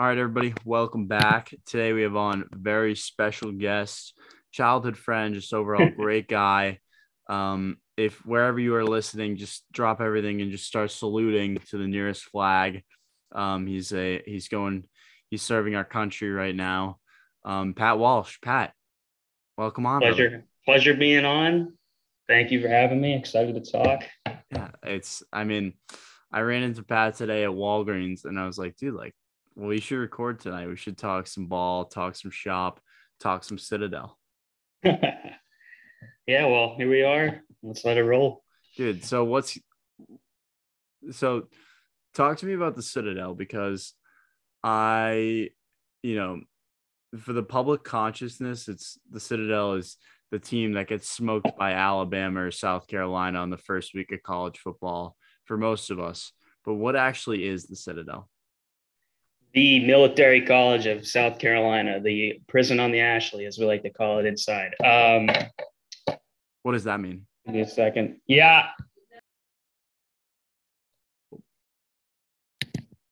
All right, everybody, welcome back. Today we have on very special guest, childhood friend, just overall great guy. Um, if wherever you are listening, just drop everything and just start saluting to the nearest flag. Um, he's a he's going, he's serving our country right now. Um, Pat Walsh, Pat, welcome on. Pleasure, brother. pleasure being on. Thank you for having me. Excited to talk. Yeah, it's. I mean, I ran into Pat today at Walgreens, and I was like, dude, like we should record tonight. We should talk some ball, talk some shop, talk some Citadel. yeah, well, here we are. Let's let it roll. Dude, so what's so talk to me about the Citadel because I, you know, for the public consciousness, it's the Citadel is the team that gets smoked by Alabama or South Carolina on the first week of college football for most of us. But what actually is the Citadel? The military college of South Carolina, the prison on the Ashley, as we like to call it inside. Um, what does that mean? Give me a second. Yeah.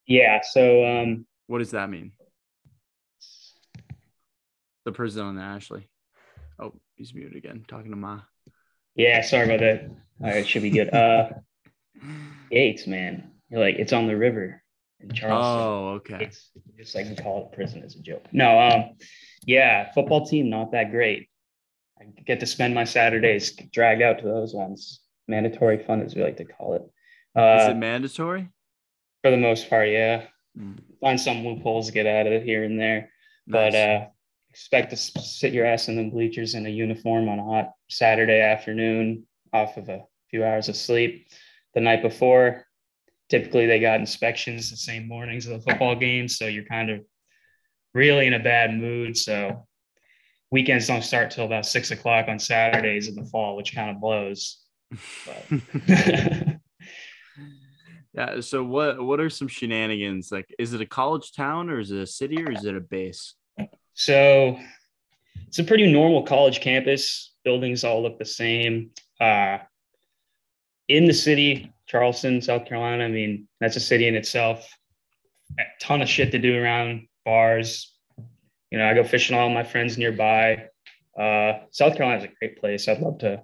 Yeah. So, um, what does that mean? The prison on the Ashley. Oh, he's muted again. Talking to Ma. Yeah. Sorry about that. All right. Should be good. Uh, Gates, man. You're like, it's on the river in Charleston. Oh, okay. It's just like we call it prison as a joke. No, um, yeah, football team not that great. I get to spend my Saturdays dragged out to those ones. Mandatory fun, as we like to call it. Uh, Is it mandatory? For the most part, yeah. Mm. Find some loopholes to get out of it here and there, nice. but uh, expect to sit your ass in the bleachers in a uniform on a hot Saturday afternoon, off of a few hours of sleep the night before typically they got inspections the same mornings of the football games. So you're kind of really in a bad mood. So weekends don't start till about six o'clock on Saturdays in the fall, which kind of blows. yeah. So what what are some shenanigans? Like, is it a college town or is it a city or is it a base? So it's a pretty normal college campus. Buildings all look the same. Uh, in the city, Charleston, South Carolina. I mean, that's a city in itself. A ton of shit to do around bars. You know, I go fishing all my friends nearby. Uh, South Carolina is a great place. I'd love to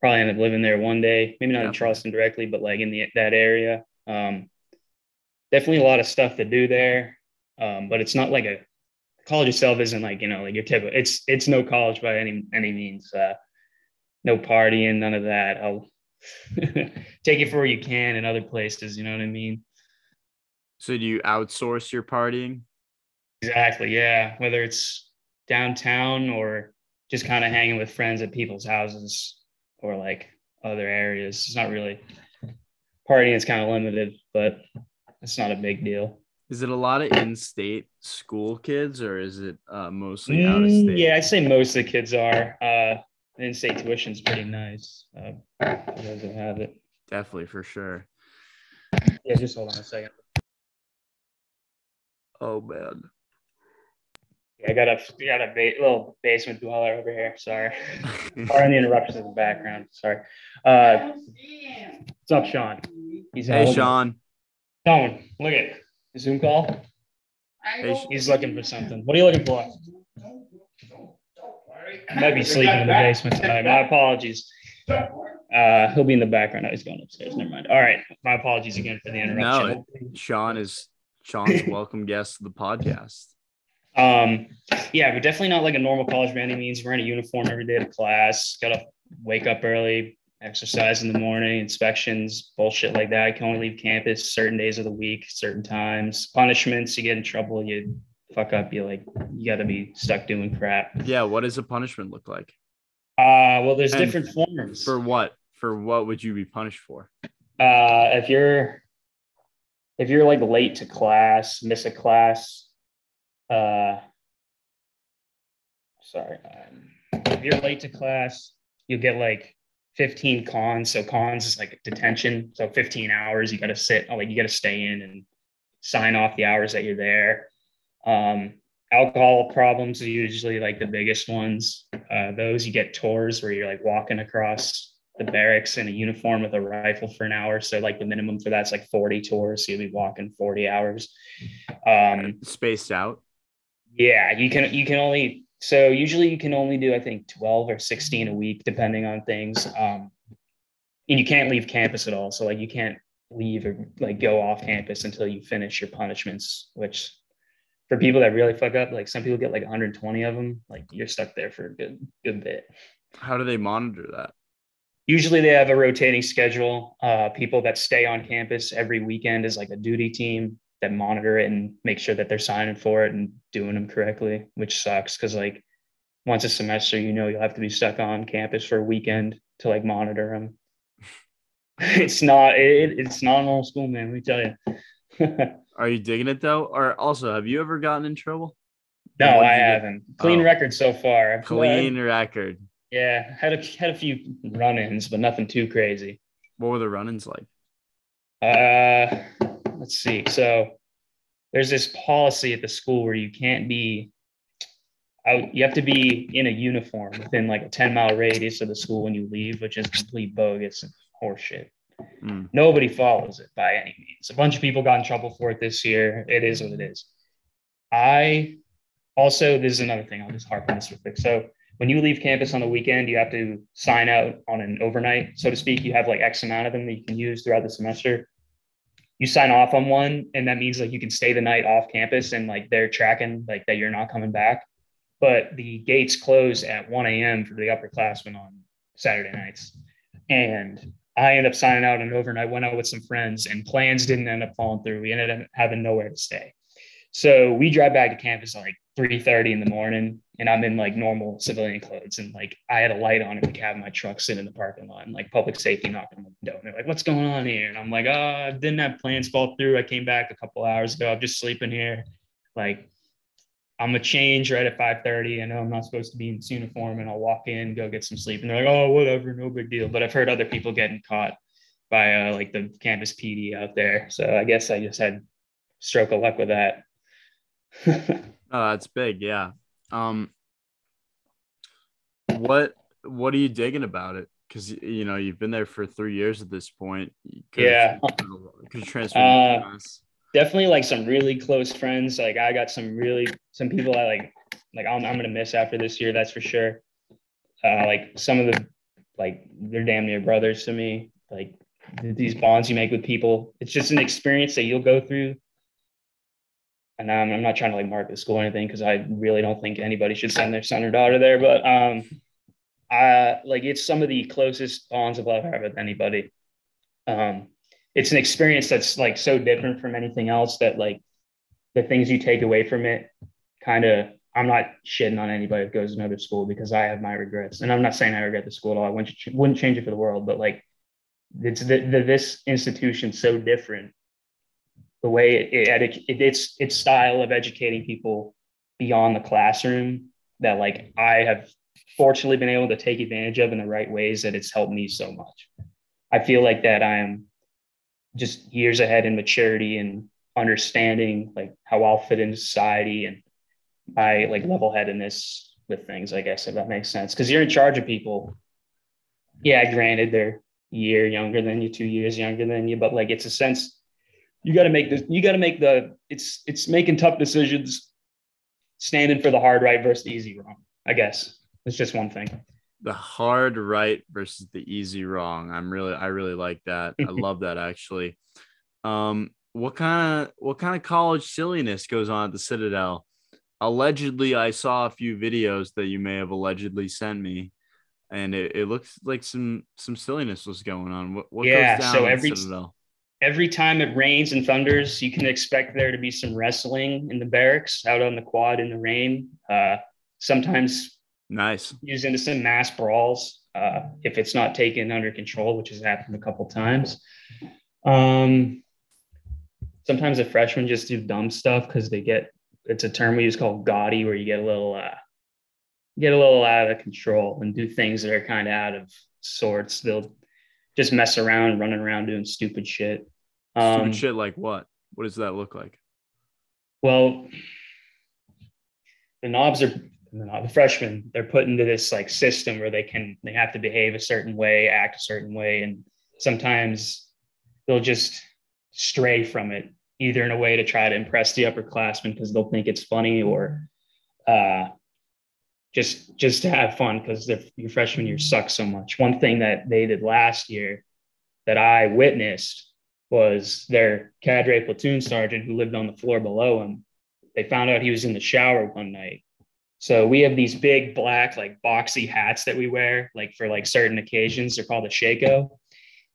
probably end up living there one day. Maybe not yeah. in Charleston directly, but like in the that area. Um, definitely a lot of stuff to do there. Um, but it's not like a college itself isn't like you know like your typical. It's it's no college by any any means. Uh, no partying, none of that. I'll take it for where you can in other places. You know what I mean? So do you outsource your partying? Exactly. Yeah. Whether it's downtown or just kind of hanging with friends at people's houses or like other areas. It's not really partying is kind of limited, but it's not a big deal. Is it a lot of in-state school kids, or is it uh, mostly out of mm, state? Yeah, I'd say most of the kids are. Uh, in-state tuition is pretty nice. Uh, for those that have it. Definitely, for sure. Yeah, just hold on a second. Oh man. Yeah, I got a got a ba- little basement dweller over here. Sorry. Pardon the interruptions in the background. Sorry. Uh, what's up, Sean? He's hey, Sean. Sean, look at Zoom call. Hey, He's looking for something. What are you looking for? Might be sleeping in the basement tonight. My apologies. Uh, he'll be in the background. he's going upstairs. Never mind. All right. My apologies again for the interruption. No, Sean is Sean's welcome guest to the podcast. Um, yeah, we're definitely not like a normal college by any means. We're in a uniform every day to class. Got to wake up early, exercise in the morning, inspections, bullshit like that. I can only leave campus certain days of the week, certain times. Punishments, you get in trouble, you fuck up, you like you got to be stuck doing crap. Yeah. What does a punishment look like? Uh, well, there's and different forms. For what? For what would you be punished for? Uh, if you're if you're like late to class, miss a class, uh, sorry, um, if you're late to class, you'll get like 15 cons. So cons is like detention. So 15 hours, you got to sit, oh, like you got to stay in and sign off the hours that you're there. Um, alcohol problems are usually like the biggest ones. Uh, those you get tours where you're like walking across the barracks in a uniform with a rifle for an hour. So like the minimum for that's like 40 tours. So you'll be walking 40 hours. Um, Spaced out. yeah, you can you can only so usually you can only do I think 12 or 16 a week depending on things. Um, and you can't leave campus at all. So like you can't leave or like go off campus until you finish your punishments, which for people that really fuck up, like some people get like 120 of them, like you're stuck there for a good good bit. How do they monitor that? Usually they have a rotating schedule. Uh, people that stay on campus every weekend is like a duty team that monitor it and make sure that they're signing for it and doing them correctly, which sucks because like once a semester, you know, you'll have to be stuck on campus for a weekend to like monitor them. it's not it, it's not an old school, man. Let me tell you. Are you digging it though? Or also, have you ever gotten in trouble? no, I haven't. Clean Oh. record so far. Clean record. Yeah, had a had a few run-ins, but nothing too crazy. What were the run-ins like? Uh, let's see. So there's this policy at the school where you can't be out. You have to be in a uniform within like a 10 mile radius of the school when you leave, which is complete bogus and horseshit. Mm. Nobody follows it by any means. A bunch of people got in trouble for it this year. It is what it is. I also, this is another thing. I'll just harp on this real quick. So when you leave campus on the weekend, you have to sign out on an overnight, so to speak. You have like X amount of them that you can use throughout the semester. You sign off on one, and that means like you can stay the night off campus and like they're tracking like that you're not coming back. But the gates close at 1 a.m. for the upperclassmen on Saturday nights. And I ended up signing out an overnight, went out with some friends, and plans didn't end up falling through. We ended up having nowhere to stay. So we drive back to campus like 3:30 in the morning, and I'm in like normal civilian clothes, and like I had a light on in the cab of my truck sitting in the parking lot, and like public safety knocking on the door. And they're like, "What's going on here?" And I'm like, "Oh, didn't have plans fall through. I came back a couple hours ago. I'm just sleeping here. Like, I'm gonna change right at 5:30. I know I'm not supposed to be in this uniform, and I'll walk in, go get some sleep." And they're like, "Oh, whatever, no big deal." But I've heard other people getting caught by uh, like the campus PD out there. So I guess I just had stroke of luck with that. Oh, that's big. Yeah. Um, what what are you digging about it? Because you know you've been there for three years at this point. Yeah. Could transfer. Uh, definitely like some really close friends. Like I got some really some people I like like I'm, I'm gonna miss after this year. That's for sure. Uh, like some of the like they're damn near brothers to me. Like these bonds you make with people. It's just an experience that you'll go through. And I'm, I'm not trying to like mark the school or anything because I really don't think anybody should send their son or daughter there. But um, I like it's some of the closest bonds of love I have with anybody. Um, it's an experience that's like so different from anything else that like the things you take away from it kind of i'm not shitting on anybody that goes to another school because i have my regrets. And i'm not saying i regret the school at all. I wouldn't, wouldn't change it for the world but like it's the, the this institution so different. The way it, it, it its its style of educating people beyond the classroom that like i have fortunately been able to take advantage of in the right ways that it's helped me so much. I feel like that i am just years ahead in maturity and understanding like how I'll fit into society and my like level headedness with things, I guess, if that makes sense. Cause you're in charge of people. Yeah, granted, they're a year younger than you, two years younger than you, but like it's a sense you gotta make this, you gotta make the it's it's making tough decisions, standing for the hard right versus the easy wrong, I guess. It's just one thing. the hard right versus the easy wrong. I'm really I really like that. I love that actually. Um what kind of what kind of college silliness goes on at the Citadel? Allegedly, I saw a few videos that you may have allegedly sent me, and it, it looks like some some silliness was going on. What, what Yeah, goes down so every- Citadel? every time it rains and thunders, you can expect there to be some wrestling in the barracks out on the quad in the rain. Uh, sometimes Nice. used into some mass brawls uh, if it's not taken under control, which has happened a couple times. Um, sometimes the freshmen just do dumb stuff because they get it's a term we use called gaudy, where you get a little uh, get a little out of control and do things that are kind of out of sorts. They'll just mess around, running around doing stupid shit. Um, Stupid shit like what? What does that look like? Well, the knobs are the, knob, the freshmen. They're put into this like system where they can they have to behave a certain way, act a certain way, and sometimes they'll just stray from it either in a way to try to impress the upperclassmen because they'll think it's funny or uh, just just to have fun because your freshman year sucks so much. One thing that they did last year that I witnessed was their cadre platoon sergeant who lived on the floor below him. They found out he was in the shower one night. So we have these big black, like boxy hats that we wear, like for like certain occasions. They're called a shako.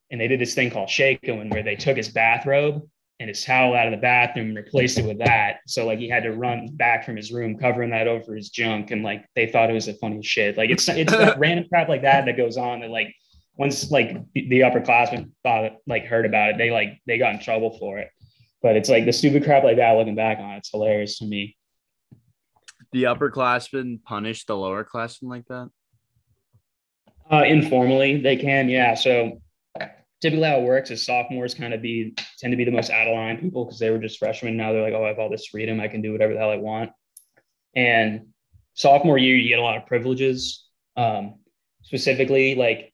And they did this thing called shakoing where they took his bathrobe and his towel out of the bathroom and replaced it with that. So like he had to run back from his room, covering that over his junk, and like they thought it was a funny shit. Like it's it's random crap like that that goes on that like once like the upperclassmen thought like heard about it, they like they got in trouble for it. But it's like the stupid crap like that. Looking back on it, it's hilarious to me. The upperclassmen punish the lower classmen like that. Uh, informally, they can, yeah. So typically how it works is sophomores kind of be tend to be the most out of line people because they were just freshmen. Now they're like, oh, I have all this freedom. I can do whatever the hell I want. And sophomore year, you get a lot of privileges. Um, specifically, like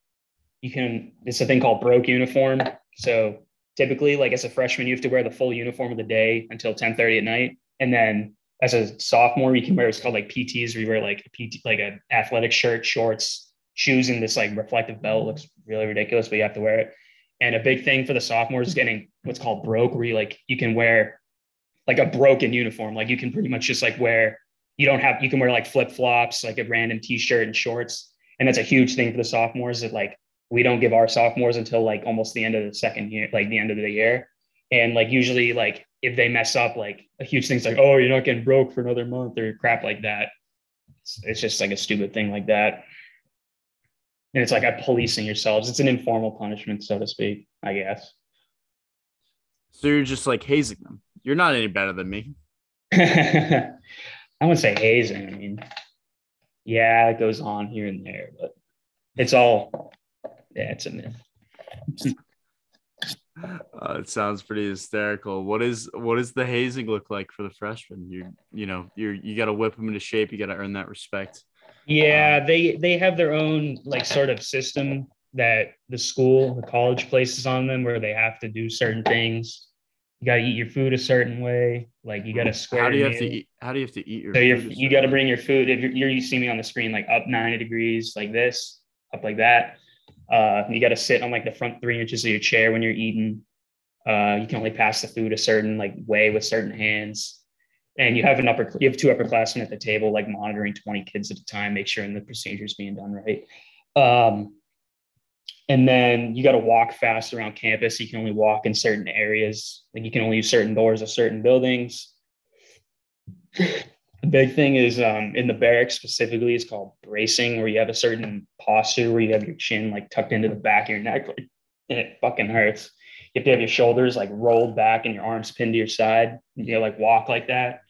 you can, it's a thing called broke uniform. So typically, like as a freshman, you have to wear the full uniform of the day until 10 30 at night. And then as a sophomore, you can wear it's called like PTs, where you wear like a PT, like an athletic shirt, shorts, shoes, and this like reflective belt. Looks really ridiculous, but you have to wear it. And a big thing for the sophomores is getting what's called broke, where you like you can wear like a broken uniform. Like you can pretty much just like wear, you don't have, you can wear like flip flops, like a random t shirt and shorts. And that's a huge thing for the sophomores that like we don't give our sophomores until like almost the end of the second year, like the end of the year. And like usually, like if they mess up, like a huge thing's like, oh, you're not getting broke for another month or crap like that. It's, it's just like a stupid thing like that and it's like a policing yourselves. It's an informal punishment, so to speak, I guess. So you're just like hazing them. You're not any better than me. I wouldn't say hazing. I mean, yeah, it goes on here and there, but it's all, yeah, it's a myth. Uh, it sounds pretty hysterical. What is what does the hazing look like for the freshmen? You you know you you got to whip them into shape. You got to earn that respect. Yeah, um, they they have their own like sort of system that the school, the college places on them where they have to do certain things. You got to eat your food a certain way. Like you got to square. How do you have to eat? How do you have to eat your? So you you got to bring your food. If you're, you're you see me on the screen like up ninety degrees like this, up like that. Uh, you got to sit on like the front three inches of your chair when you're eating. Uh, you can only pass the food a certain like way with certain hands and you have an upper you have two upperclassmen at the table like monitoring 20 kids at a time make sure the procedure is being done right. Um, and then you got to walk fast around campus. You can only walk in certain areas. Like you can only use certain doors of certain buildings. The big thing is um, in the barracks specifically is called bracing where you have a certain posture where you have your chin like tucked into the back of your neck like, and it fucking hurts. You have to have your shoulders like rolled back and your arms pinned to your side. You know like walk like that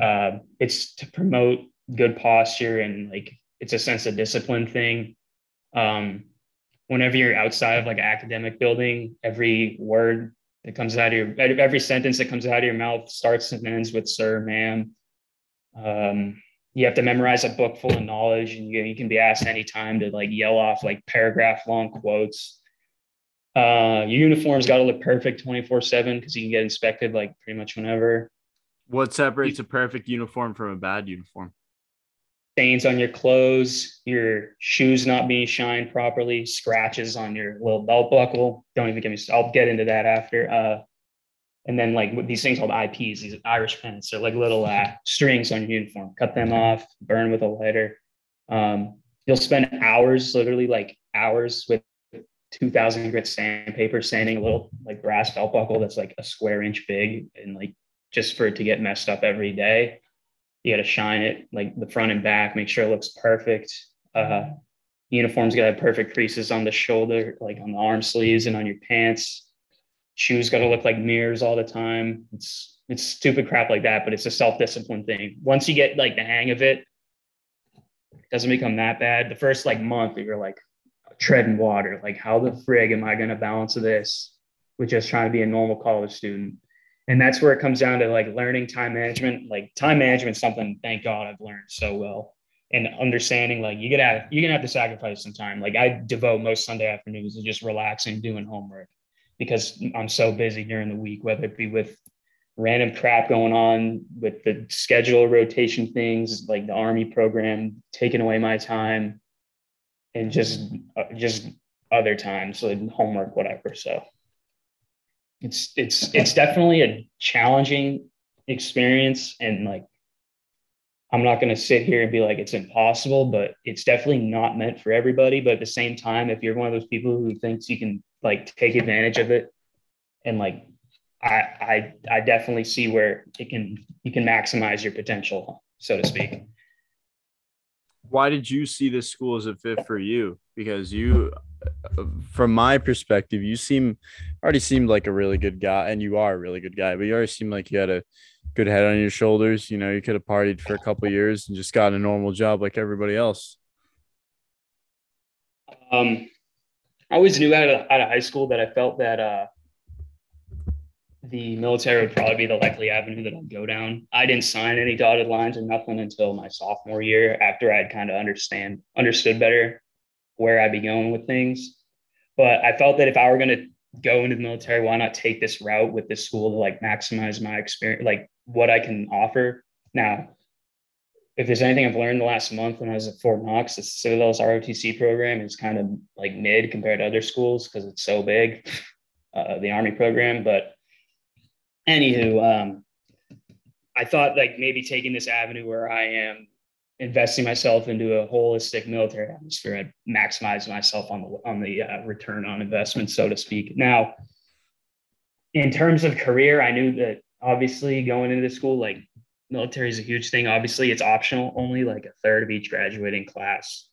uh, it's to promote good posture and like it's a sense of discipline thing. Um, whenever you're outside of like academic building, every word that comes out of your every sentence that comes out of your mouth starts and ends with sir, ma'am. Um, you have to memorize a book full of knowledge, and you, you can be asked anytime to like yell off like paragraph long quotes. Uh, your uniform's got to look perfect 24 7 because you can get inspected like pretty much whenever. What separates a perfect uniform from a bad uniform? Stains on your clothes, your shoes not being shined properly, scratches on your little belt buckle. Don't even get me. I'll get into that after. Uh, and then like these things called IPs, these Irish pens, they're like little uh, strings on your uniform. Cut them off, burn with a lighter. Um, you'll spend hours, literally like hours, with 2,000 grit sandpaper sanding a little like brass belt buckle that's like a square inch big and like just for it to get messed up every day. You got to shine it like the front and back, make sure it looks perfect. Uh, uniforms got to have perfect creases on the shoulder, like on the arm sleeves and on your pants. Shoes got to look like mirrors all the time. It's it's stupid crap like that, but it's a self discipline thing. Once you get like the hang of it, it doesn't become that bad. The first like month, you're like treading water. Like, how the frig am I going to balance this with just trying to be a normal college student? And that's where it comes down to like learning time management like time management something thank god i've learned so well and understanding like you gotta you're gonna have to sacrifice some time like i devote most sunday afternoons to just relaxing doing homework because i'm so busy during the week whether it be with random crap going on with the schedule rotation things, like the army program taking away my time, and just uh, just other times like homework, whatever. So it's it's it's definitely a challenging experience, and like I'm not going to sit here and be like it's impossible, but it's definitely not meant for everybody. But at the same time, if you're one of those people who thinks you can like take advantage of it and like I I I definitely see where it can you can maximize your potential, so to speak. Why did you see this school as a fit for you? Because you, from my perspective, you seem already seemed like a really good guy, and you are a really good guy. But you already seemed like you had a good head on your shoulders. You know, you could have partied for a couple years and just got a normal job like everybody else. Um, I always knew out of, out of high school that I felt that uh, the military would probably be the likely avenue that I'd go down. I didn't sign any dotted lines or nothing until my sophomore year after I'd kind of understand understood better where I'd be going with things. But I felt that if I were going to go into the military, why not take this route with this school to like maximize my experience, like what I can offer. Now, if there's anything I've learned the last month when I was at Fort Knox, the Citadel's ROTC program is kind of like mid compared to other schools because it's so big, uh, the Army program. But anywho, um, I thought like maybe taking this avenue where I am investing myself into a holistic military atmosphere, I'd maximize myself on the on the uh, return on investment, so to speak. Now, in terms of career, I knew that obviously going into school, like military is a huge thing. Obviously, it's optional. Only like a third of each graduating class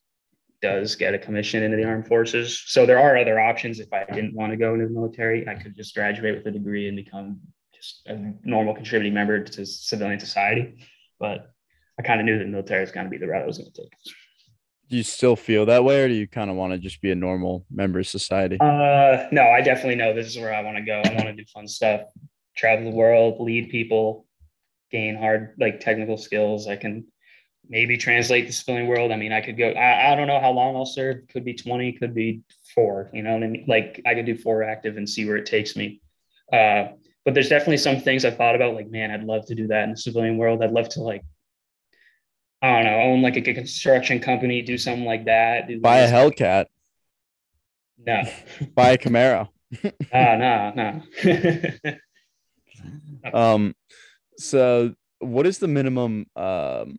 does get a commission into the armed forces. So there are other options. If I didn't want to go into the military, I could just graduate with a degree and become a normal contributing member to civilian society. But I kind of knew that the military was going to be the route I was going to take. Do you still feel that way, or do you kind of want to just be a normal member of society? Uh, no, I definitely know this is where I want to go. I want to do fun stuff, travel the world, lead people, gain hard like technical skills. I can maybe translate the civilian world. I mean, I could go. I, I don't know how long I'll serve. Could be twenty. Could be four. You know what I mean? Like I could do four active and see where it takes me. Uh, but there's definitely some things I thought about. Like, man, I'd love to do that in the civilian world. I'd love to like I don't know, own like a construction company, do something like that. Buy a Hellcat. No. Buy a Camaro. Ah, no, no. um, so what is the minimum um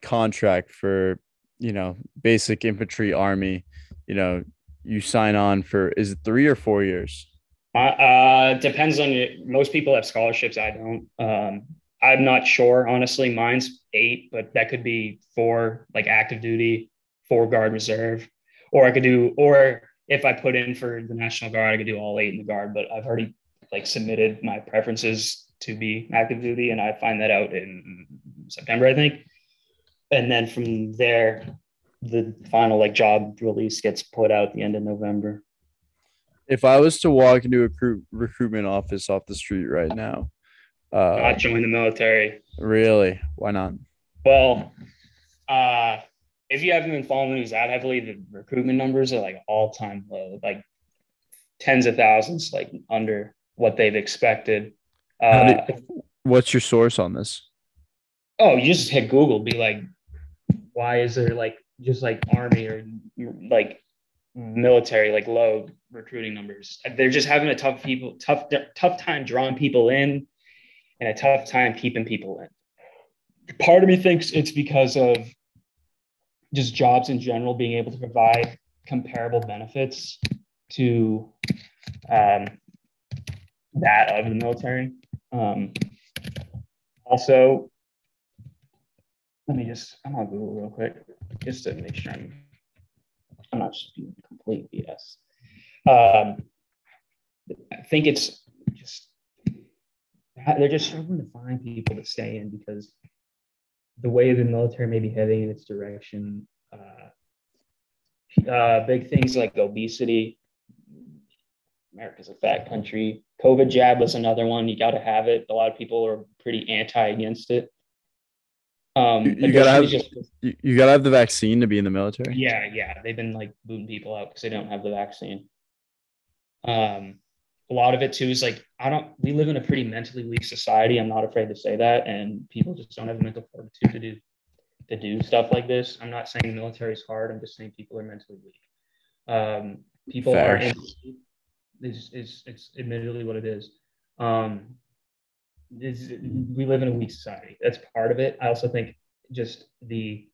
contract for you know basic infantry army? You know, you sign on for is it three or four years? Uh, depends on you. Most people have scholarships. I don't. Um, I'm not sure, honestly. Mine's eight, but that could be four, like active duty, four guard reserve, or I could do, or if I put in for the National Guard, I could do all eight in the guard. But I've already like submitted my preferences to be active duty, and I find that out in September, I think. And then from there, the final like job release gets put out the end of November. If I was to walk into a recruit, recruitment office off the street right now, uh, not join the military. Really? Why not? Well, uh, if you haven't been following the news that heavily, the recruitment numbers are like all time low, like tens of thousands, like under what they've expected. Uh, what's your source on this? Oh, you just hit Google, be like, why is there like just like army or like military like low recruiting numbers? They're just having a tough people tough tough time drawing people in and a tough time keeping people in. Part of me thinks it's because of just jobs in general being able to provide comparable benefits to um, that of the military. Um, also, let me just, I'm on Google real quick just to make sure I'm, I'm not just being complete BS. Um, I think it's just they're just struggling to find people to stay in because the way the military may be heading in its direction, uh, uh, big things like obesity. America's a fat country. COVID jab was another one. You got to have it. A lot of people are pretty anti against it. Um, you, gotta have just, you, you, gotta have the vaccine to be in the military. Yeah, yeah. They've been like booting people out because they don't have the vaccine. Um, a lot of it too is like I don't. We live in a pretty mentally weak society. I'm not afraid to say that, and people just don't have the mental fortitude to do to do stuff like this. I'm not saying the military is hard. I'm just saying people are mentally weak. Um, people Fair. are. In, it's, it's it's admittedly what it is. Um, we live in a weak society. That's part of it. I also think just the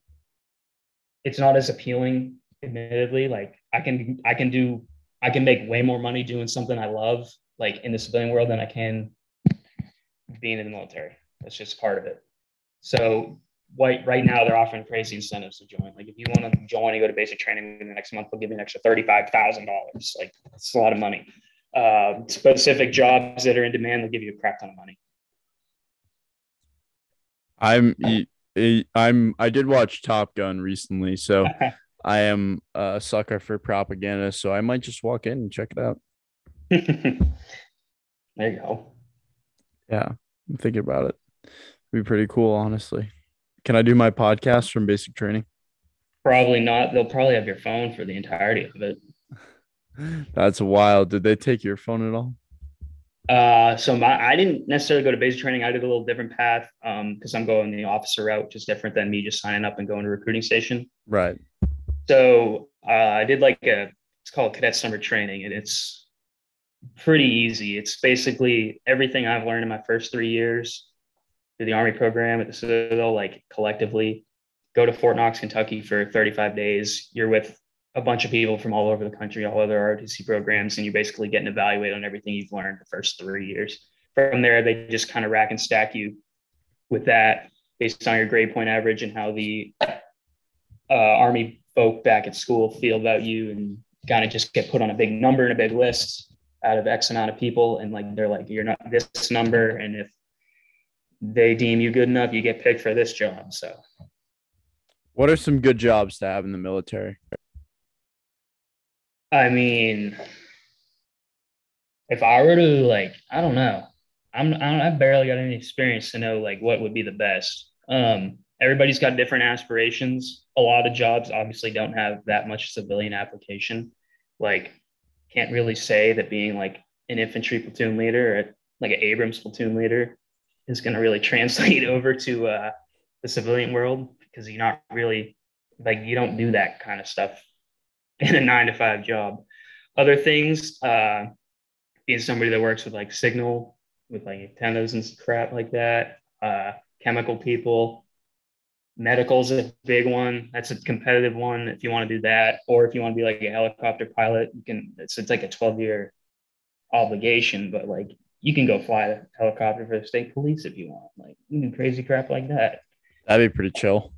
it's not as appealing admittedly like i can i can do i can make way more money doing something i love like in the civilian world than i can being in the military. That's just part of it. So right, right now they're offering crazy incentives to join. Like if you want to join and go to basic training in the next month they'll give you an extra $35000 like it's a lot of money. Uh, specific jobs that are in demand they'll give you a crap ton of money i'm I'm I did watch Top Gun recently, so I am a sucker for propaganda. So I might just walk in and check it out. there you go. Yeah, I'm thinking about it. It'd be pretty cool, honestly. Can I do my podcast from basic training? Probably not. They'll probably have your phone for the entirety of it. That's wild. Did they take your phone at all? Uh, so my, I didn't necessarily go to basic training. I did a little different path um because um, I'm going the officer route, which is different than me just signing up and going to recruiting station. Right. So uh, I did like a, it's called cadet summer training, and it's pretty easy. It's basically everything I've learned in my first three years through the Army program at the Citadel, like collectively. Go to Fort Knox, Kentucky for 35 days. You're with a bunch of people from all over the country, all other ROTC programs, and you're basically getting evaluated on everything you've learned the first three years. From there, they just kind of rack and stack you with that based on your grade point average and how the uh, Army folk back at school feel about you, and kind of just get put on a big number and a big list out of X amount of people. And like they're like, you're not this number, and if they deem you good enough, you get picked for this job. So, what are some good jobs to have in the military? I mean, if I were to like, I don't know. I'm I, don't, I barely got any experience to know like what would be the best. Um, everybody's got different aspirations. A lot of jobs obviously don't have that much civilian application. Like, can't really say that being like an infantry platoon leader or like an Abrams platoon leader is going to really translate over to uh, the civilian world because you're not really like you don't do that kind of stuff in a nine to five job. Other things, uh, being somebody that works with like signal, with like antennas and crap like that, uh, chemical people, medical's a big one. That's a competitive one if you want to do that, or if you want to be like a helicopter pilot, you can. It's it's like a twelve year obligation, but like you can go fly a helicopter for the state police if you want. Like you can do crazy crap like that. That'd be pretty chill.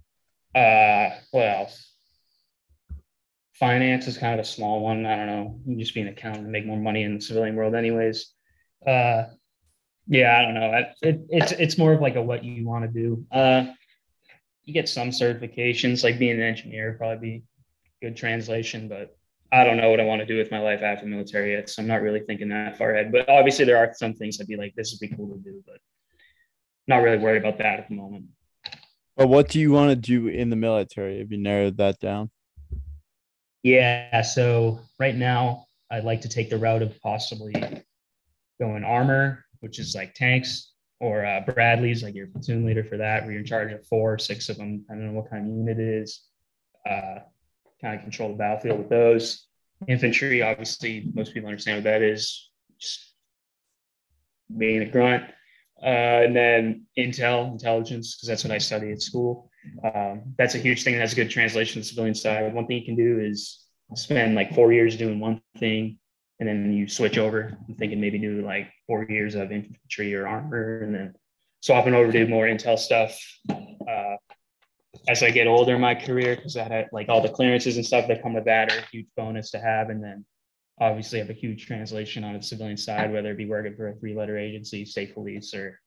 Uh, what else? Finance is kind of a small one. I don't know. You just be an accountant and make more money in the civilian world, anyways. Uh, yeah, I don't know. It, it's it's more of like a what you want to do. Uh, you get some certifications, like being an engineer, probably be good translation, but I don't know what I want to do with my life after military yet. So I'm not really thinking that far ahead. But obviously, there are some things I'd be like, this would be cool to do, but not really worried about that at the moment. But what do you want to do in the military? Have you narrowed that down? Yeah. So right now, I'd like to take the route of possibly going armor, which is like tanks, or uh, Bradley's, like your platoon leader for that, where you're in charge of four, or six of them. I don't know what kind of unit it is. Uh, kind of control the battlefield with those. Infantry, obviously, most people understand what that is. Just being a grunt. Uh, and then intel, intelligence, because that's what I study at school. Um, that's a huge thing. That's a good translation to the civilian side. One thing you can do is spend like four years doing one thing, and then you switch over. I'm thinking maybe do like four years of infantry or armor, and then swapping over to more intel stuff. Uh, as I get older in my career, because I had like all the clearances and stuff that come with that are a huge bonus to have. And then obviously have a huge translation on the civilian side, whether it be working for a three letter agency, state police, or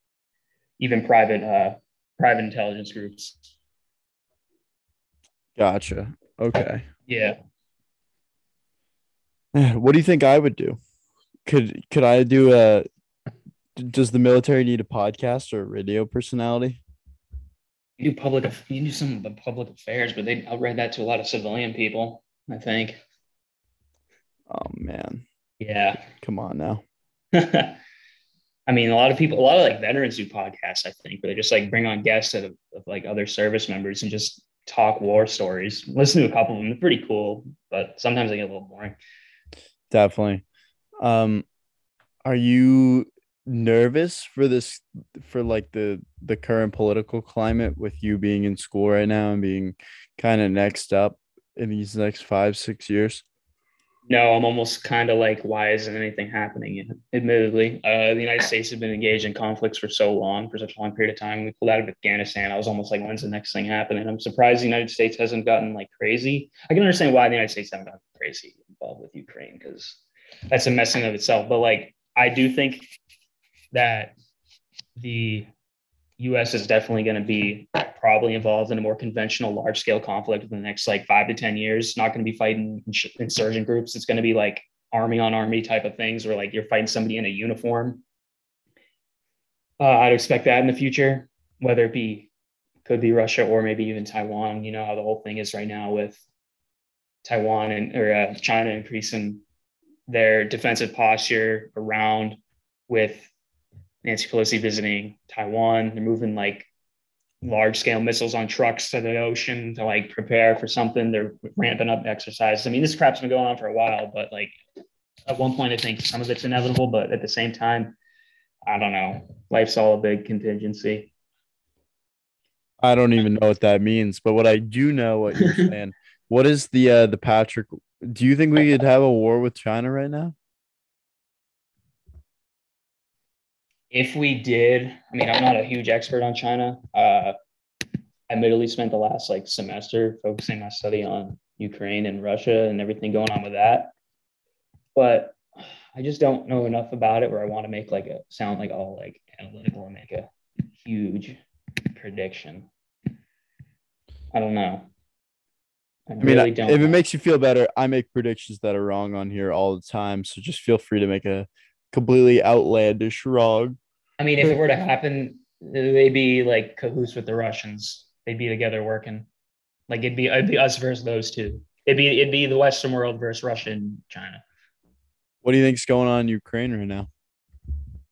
even private uh, private intelligence groups. Gotcha. Okay. Yeah. What do you think I would do? Could could I do a does the military need a podcast or a radio personality? You do public you do some of the public affairs, but they read that to a lot of civilian people, I think. Oh man. Yeah. Come on now. I mean, a lot of people, a lot of like veterans do podcasts, I think, but they just like bring on guests of, of like other service members and just talk war stories. Listen to a couple of them. They're pretty cool, but sometimes they get a little boring. Definitely. Um, are you nervous for this for like the the current political climate with you being in school right now and being kind of next up in these next five six years no, I'm almost kind of like, why isn't anything happening? Admittedly, uh, the United States has been engaged in conflicts for so long, for such a long period of time. We pulled out of Afghanistan. I was almost like, when's the next thing happening? I'm surprised the United States hasn't gotten like crazy. I can understand why the United States haven't gotten crazy involved with Ukraine because that's a mess in of itself. But like, I do think that the U.S. is definitely going to be probably involved in a more conventional large scale conflict in the next like five to 10 years. Not going to be fighting insurgent groups. It's going to be like army on army type of things where like you're fighting somebody in a uniform. Uh, I'd expect that in the future, whether it be could be Russia or maybe even Taiwan. You know how the whole thing is right now with Taiwan and or uh, China increasing their defensive posture around with Nancy Pelosi visiting Taiwan. They're moving like large scale missiles on trucks to the ocean to like prepare for something. They're ramping up exercises. I mean, this crap's been going on for a while, but like at one point, I think some of it's inevitable, but at the same time, I don't know. Life's all a big contingency. I don't even know what that means, but what I do know what you're saying. what is the uh the Patrick? Do you think we could have a war with China right now? If we did, I mean, I'm not a huge expert on China. Uh, I admittedly spent the last like semester focusing my study on Ukraine and Russia and everything going on with that. But I just don't know enough about it where I want to make like a sound like all like analytical and make a huge prediction. I don't know. I, I mean, really if know. it makes you feel better, I make predictions that are wrong on here all the time. So just feel free to make a completely outlandish wrong. I mean, if it were to happen, they'd be like cahoots with the Russians. They'd be together working. Like it'd be it'd be us versus those two. It'd be it'd be the Western world versus Russia and China. What do you think's going on in Ukraine right now?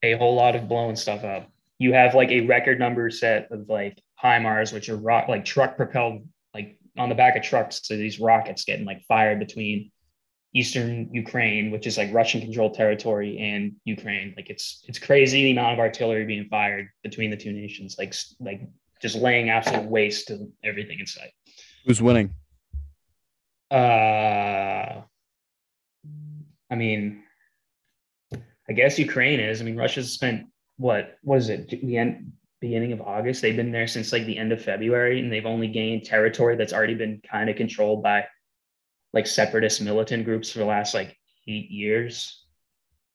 A whole lot of blowing stuff up. You have like a record number set of like HIMARS, which are rock like truck propelled, like on the back of trucks. So these rockets getting like fired between eastern Ukraine, which is like Russian controlled territory, and Ukraine. Like it's it's crazy the amount of artillery being fired between the two nations. Like like just laying absolute waste to everything in sight. Who's winning? Uh, I mean, I guess Ukraine is. I mean, Russia's spent what what is it? The end beginning of August. They've been there since like the end of February, and they've only gained territory that's already been kind of controlled by like separatist militant groups for the last like eight years.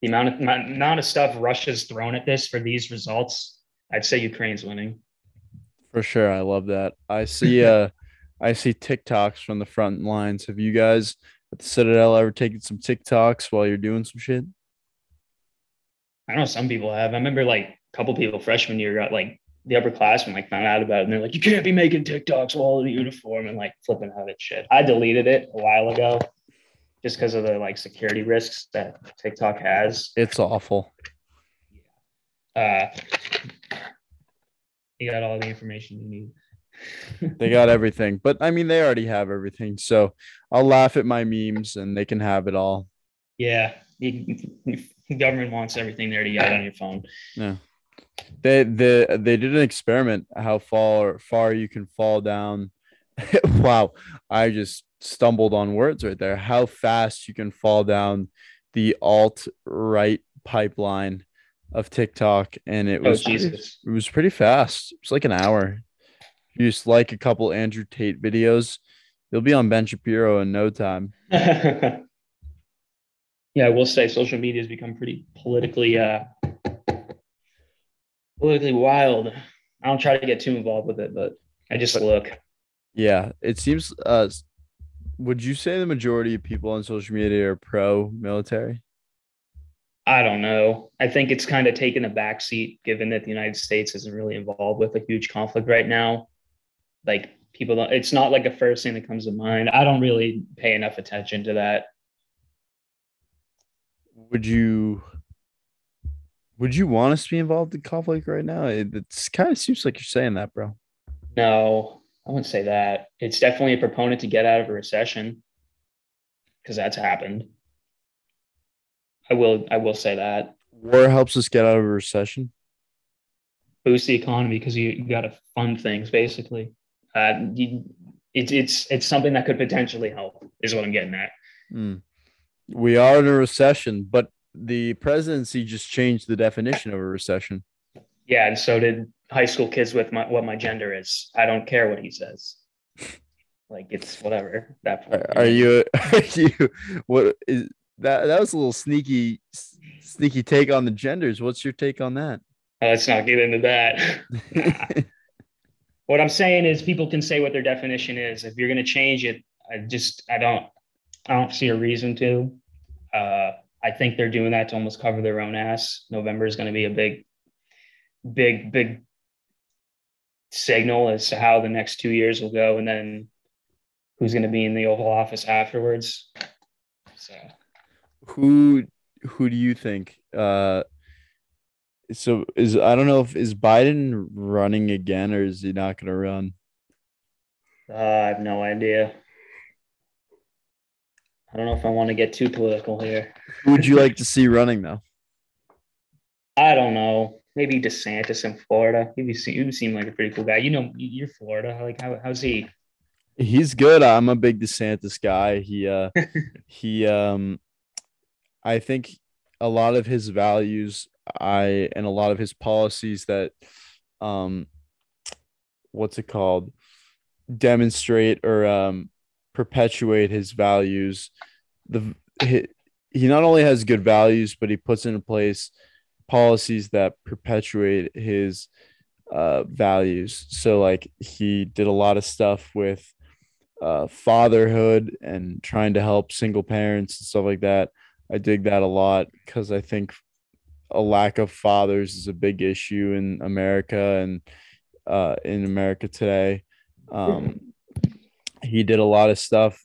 The amount of amount of stuff Russia's thrown at this for these results, I'd say Ukraine's winning. For sure, I love that. I see uh I see TikToks from the front lines. Have you guys at the Citadel ever taken some TikToks while you're doing some shit? I know some people have. I remember like a couple people freshman year got like the upperclassmen like found out about it and they're like, you can't be making TikToks while in the uniform and like flipping out at shit. I deleted it a while ago just because of the like security risks that TikTok has. It's awful. Uh, you got all the information you need. they got everything, but I mean, they already have everything. So I'll laugh at my memes and they can have it all. Yeah. The government wants everything there to get on your phone. Yeah. They they they did an experiment how far far you can fall down. wow, I just stumbled on words right there. How fast you can fall down the alt right pipeline of TikTok, and it oh, was oh, pretty, it was pretty fast. It's like an hour. You just like a couple Andrew Tate videos, you'll be on Ben Shapiro in no time. yeah, I will say social media has become pretty politically uh, politically wild. I don't try to get too involved with it, but I just look. Yeah, it seems. Uh, would you say the majority of people on social media are pro military? I don't know. I think it's kind of taken a backseat given that the United States isn't really involved with a huge conflict right now. Like people don't, it's not like a first thing that comes to mind. I don't really pay enough attention to that. Would you Would you want us to be involved in conflict right now? It it's kind of seems like you're saying that, bro. No, I wouldn't say that. It's definitely a proponent to get out of a recession because that's happened. I will I will say that. War helps us get out of a recession. Boost the economy because you, you got to fund things basically. Uh, you, it's it's it's something that could potentially help. Is what I'm getting at. Mm. We are in a recession, but the presidency just changed the definition of a recession. Yeah, and so did high school kids with my what my gender is. I don't care what he says. Like it's whatever. That point. Are, are you are you what is that that was a little sneaky sneaky take on the genders. What's your take on that? Uh, let's not get into that. what I'm saying is people can say what their definition is. If you're going to change it, I just I don't I don't see a reason to. Uh, I think they're doing that to almost cover their own ass. November is going to be a big, big, big signal as to how the next two years will go, and then who's going to be in the Oval Office afterwards. So, who who do you think? Uh, so is I don't know if is Biden running again or is he not going to run? Uh, I have no idea. I don't know if I want to get too political here. Who would you like to see running though? I don't know. Maybe DeSantis in Florida. He would seem, he seem like a pretty cool guy. You know, you're Florida. Like, how, how's he? He's good. I'm a big DeSantis guy. He, uh, he, um, I think a lot of his values, I, and a lot of his policies that, um, what's it called, demonstrate or um perpetuate his values. The he, he not only has good values, but he puts into place policies that perpetuate his uh, values. So like he did a lot of stuff with uh, fatherhood and trying to help single parents and stuff like that. I dig that a lot because I think a lack of fathers is a big issue in America and uh, in America today. Um, he did a lot of stuff,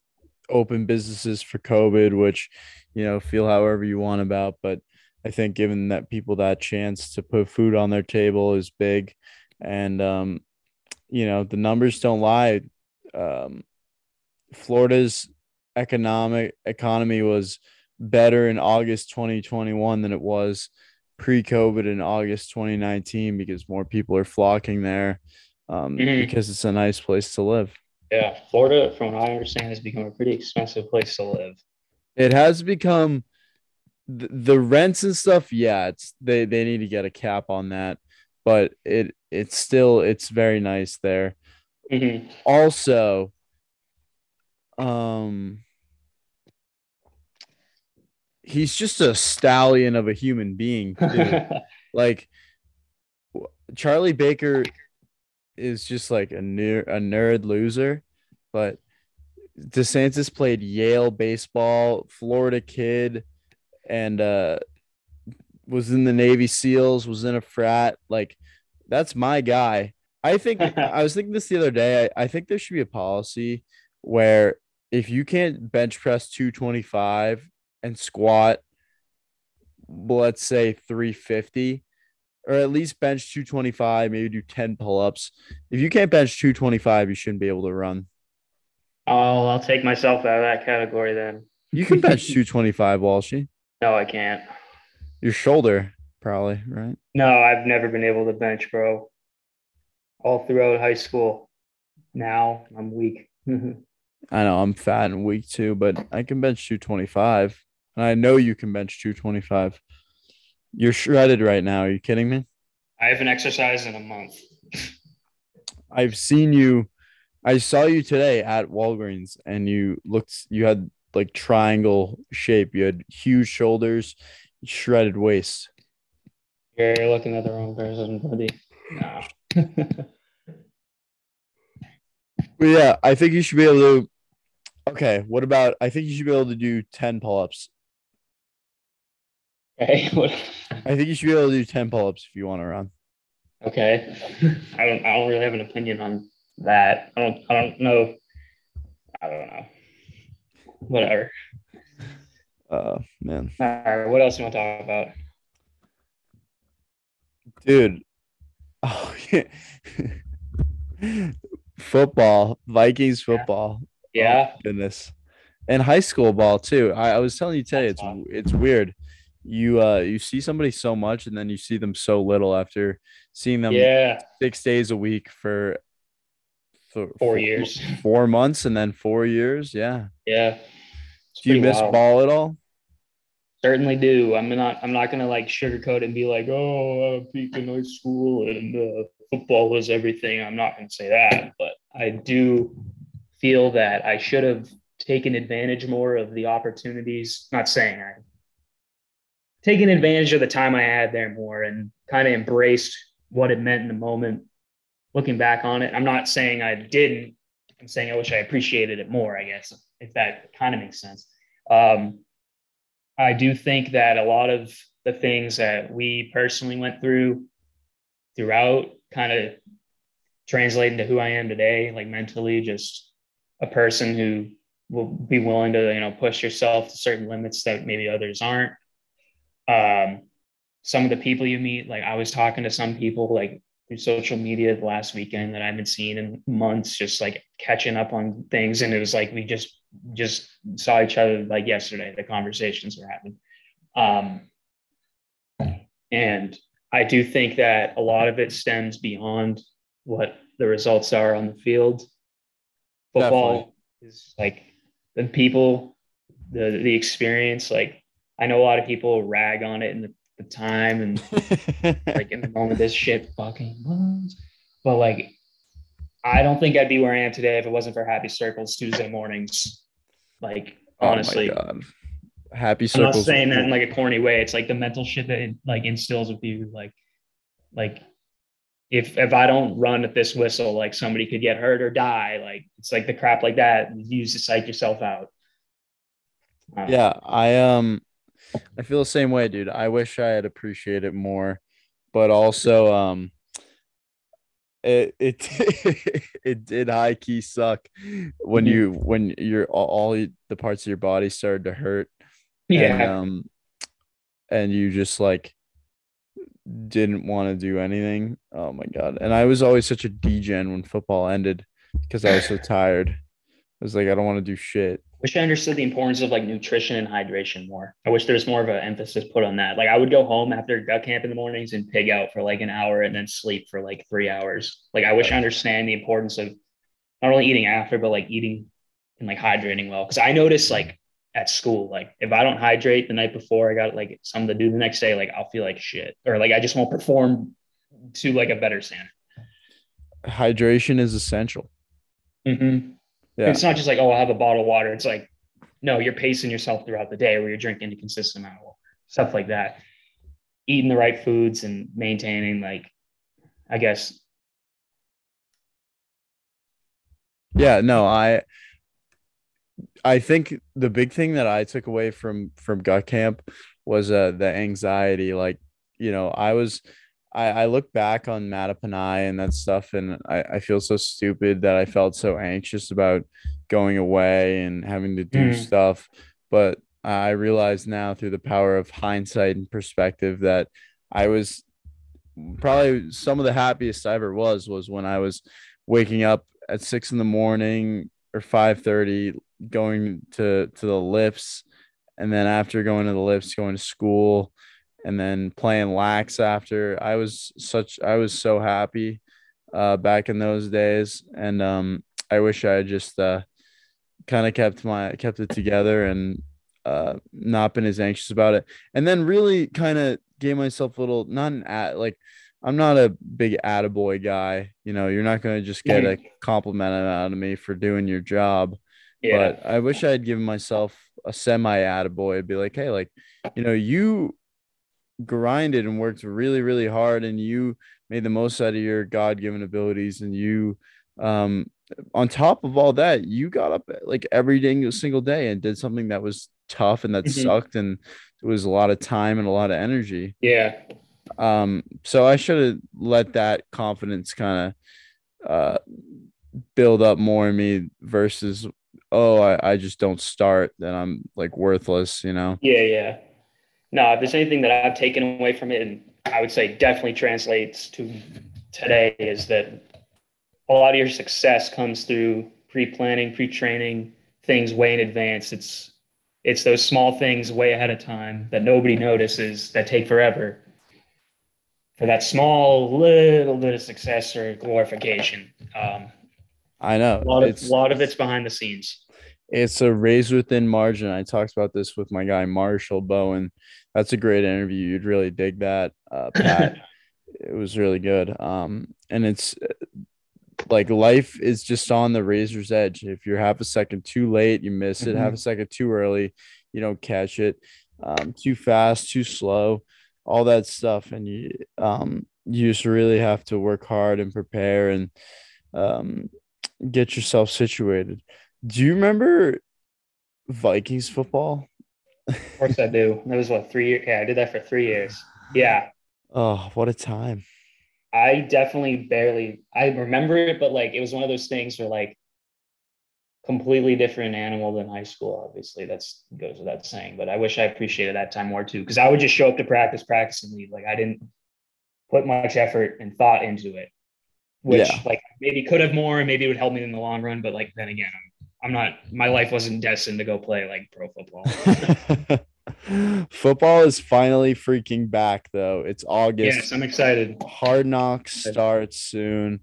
open businesses for COVID, which, you know, feel however you want about. But I think giving that people that chance to put food on their table is big. And, um, you know, the numbers don't lie. Um, Florida's economic economy was better in August 2021 than it was pre-COVID in August 2019 because more people are flocking there um, mm-hmm. because it's a nice place to live. Yeah, Florida, from what I understand, has become a pretty expensive place to live. It has become the, the rents and stuff. Yeah, it's they they need to get a cap on that, but it it's still it's very nice there. Mm-hmm. Also, um, he's just a stallion of a human being. like Charlie Baker is just like a near a nerd loser, but DeSantis played Yale baseball, Florida kid, and uh, was in the Navy SEALs, was in a frat. Like, that's my guy. I think I was thinking this the other day. I, I think there should be a policy where if you can't bench press 225 and squat, let's say 350, or at least bench 225, maybe do 10 pull ups. If you can't bench 225, you shouldn't be able to run. Oh, I'll take myself out of that category then. You can bench 225, Walshy. No, I can't. Your shoulder, probably, right? No, I've never been able to bench, bro. All throughout high school. Now I'm weak. I know I'm fat and weak too, but I can bench 225. And I know you can bench 225. You're shredded right now. Are you kidding me? I haven't exercised in a month. I've seen you. I saw you today at Walgreens, and you looked. You had like triangle shape. You had huge shoulders, shredded waist. You're looking at the wrong person, buddy. Well, yeah, I think you should be able to. Okay, what about? I think you should be able to do ten pull-ups Okay. I think you should be able to do 10 pull-ups if you want to run. Okay. I don't I don't really have an opinion on that. I don't I don't know. I don't know. Whatever. Uh man. All right. What else do you want to talk about? Dude. Oh yeah. football, Vikings football. Yeah. Oh, goodness. And high school ball too. I, I was telling you today, it's Awesome. it's weird. You uh you see somebody so much and then you see them so little after seeing them Yeah. six days a week for, for Four years. four months and then four years. Yeah. Yeah. It's Do you miss wild. ball at all? Certainly do. I'm not. I'm not gonna like sugarcoat and be like, "Oh, uh, peak in high school and uh, football was everything." I'm not gonna say that, but I do feel that I should have taken advantage more of the opportunities. Not saying I taken advantage of the time I had there more and kind of embraced what it meant in the moment. Looking back on it, I'm not saying I didn't. I'm saying I wish I appreciated it more. I guess if that kind of makes sense. Um, I do think that a lot of the things that we personally went through throughout kind of translate into who I am today, like mentally, just a person who will be willing to, you know, push yourself to certain limits that maybe others aren't. Um, some of the people you meet, like I was talking to some people like through social media the last weekend that I haven't seen in months, just like catching up on things. And it was like we just just saw each other like yesterday, the conversations were happening. Um, and I do think that a lot of it stems beyond what the results are on the field. Football Definitely. is like the people, the the experience. Like I know a lot of people rag on it in the, the time and like in the moment this shit fucking was. But like I don't think I'd be where I am today if it wasn't for Happy Circles Tuesday mornings. Like honestly, oh my God. Happy circles. I'm not saying that in like a corny way. It's like the mental shit that it like instills with you. Like, like if if I don't run at this whistle, like somebody could get hurt or die. Like it's like the crap like that you use to psych yourself out. Uh, Yeah, I um I feel the same way, dude. I wish I had appreciated it more, but also um it it it did high key suck when Mhm. you when you're all, the parts of your body started to hurt and, yeah, um and you just like didn't want to do anything. Oh my god. And I was always such a degen when football ended because I was so tired. I was like I don't want to do shit. Wish I understood the importance of like nutrition and hydration more. I wish there was more of an emphasis put on that. Like I would go home after gut camp in the mornings and pig out for like an hour and then sleep for like three hours. Like I wish I understand the importance of not only eating after, but like eating and like hydrating well. Cause I notice like at school, like if I don't hydrate the night before, I got like something to do the next day, like I'll feel like shit. Or like I just won't perform to like a better standard. Hydration is essential. Mm-hmm. Yeah. It's not just like, oh, I'll have a bottle of water. It's like, no, you're pacing yourself throughout the day where you're drinking a consistent amount of water, stuff like that. Eating the right foods and maintaining, like, I guess, Yeah, no, I I think the big thing that I took away from from gut camp was uh the anxiety. Like, you know, I was I, I look back on Mattapanai and that stuff and I, I feel so stupid that I felt so anxious about going away and having to do Mm. stuff. But I realize now through the power of hindsight and perspective that I was probably some of the happiest I ever was was when I was waking up at six in the morning or five thirty, going to to the lifts, and then after going to the lifts, going to school, and then playing lax after. I was such I was so happy uh, back in those days, and um, I wish I had just uh, kind of kept my kept it together and uh, not been as anxious about it, and then really kind of gave myself a little not an at like I'm not a big attaboy guy. You know, you're not going to just get a compliment out of me for doing your job. yeah, But I wish I had given myself a semi attaboy. Be like, hey, like, you know, you grinded and worked really, really hard and you made the most out of your God given abilities. And you, um, on top of all that, you got up like every day, single day and did something that was tough and that Mhm. sucked. And it was a lot of time and a lot of energy. yeah, Um, so I should have let that confidence kind of uh build up more in me versus oh I, I just don't start, then I'm like worthless, you know. yeah, yeah. No, if there's anything that I've taken away from it, and I would say definitely translates to today is that a lot of your success comes through pre-planning, pre-training things way in advance. It's it's those small things way ahead of time that nobody notices that take forever for that small little bit of success or glorification. Um, I know a lot of, a lot of it's behind the scenes. It's a raise within margin. I talked about this with my guy Marshall Bowen. That's a great interview. You'd really dig that, uh, Pat. it was really good. Um, and it's like life is just on the razor's edge. If you're half a second too late, you miss it. Mm-hmm. Half a second too early, you don't catch it. Um, too fast, too slow, all that stuff, and you um, you just really have to work hard and prepare and um, get yourself situated. Do you remember Vikings football? Of course I do. That was what three years. Yeah, I did that for three years. Yeah. Oh, what a time! I definitely barely I remember it, but like it was one of those things where like completely different animal than high school. Obviously, that's goes without saying. But I wish I appreciated that time more too, because I would just show up to practice, practice, and leave. Like I didn't put much effort and thought into it, which yeah. like maybe could have more, and maybe it would help me in the long run. But like then again, I'm I'm not. My life wasn't destined to go play like pro football. Football is finally freaking back, though. It's August. Yes, I'm excited. Hard Knocks starts soon.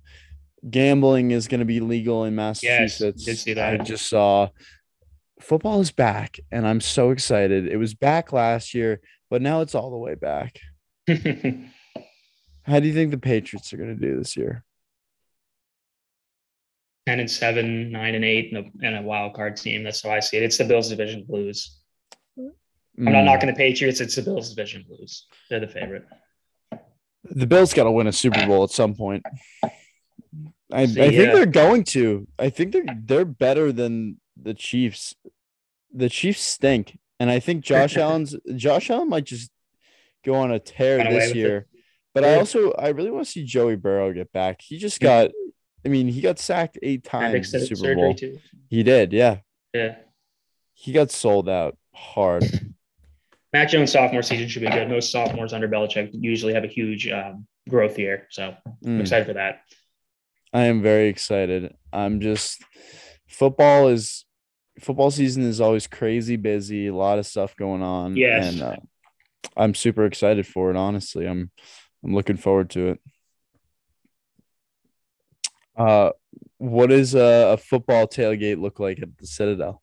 Gambling is going to be legal in Massachusetts. Yes, did see that. I just saw. Football is back, and I'm so excited. It was back last year, but now it's all the way back. How do you think the Patriots are going to do this year? 10 and 7, 9 and 8, and a, and a wild card team. That's how I see it. It's the Bills division blues. I'm not hmm. knocking the Patriots. It's the Bills' division blues. They're the favorite. The Bills got to win a Super Bowl at some point. I, See, I think yeah. they're going to. I think they're they're better than the Chiefs. The Chiefs stink, and I think Josh Allen's Josh Allen might just go on a tear this year. But I also I really want to see Joey Burrow get back. He just got. I mean, he got sacked eight times in Super Bowl. Too. He did, yeah. Yeah. He got sold out hard. Mac Jones sophomore season should be good. Most sophomores under Belichick usually have a huge um, growth year, so mm. I'm excited for that. I am very excited. I'm just football is football season is always crazy busy, a lot of stuff going on. Yes. and uh, I'm super excited for it. Honestly, I'm I'm looking forward to it. Uh, what does a, a football tailgate look like at the Citadel?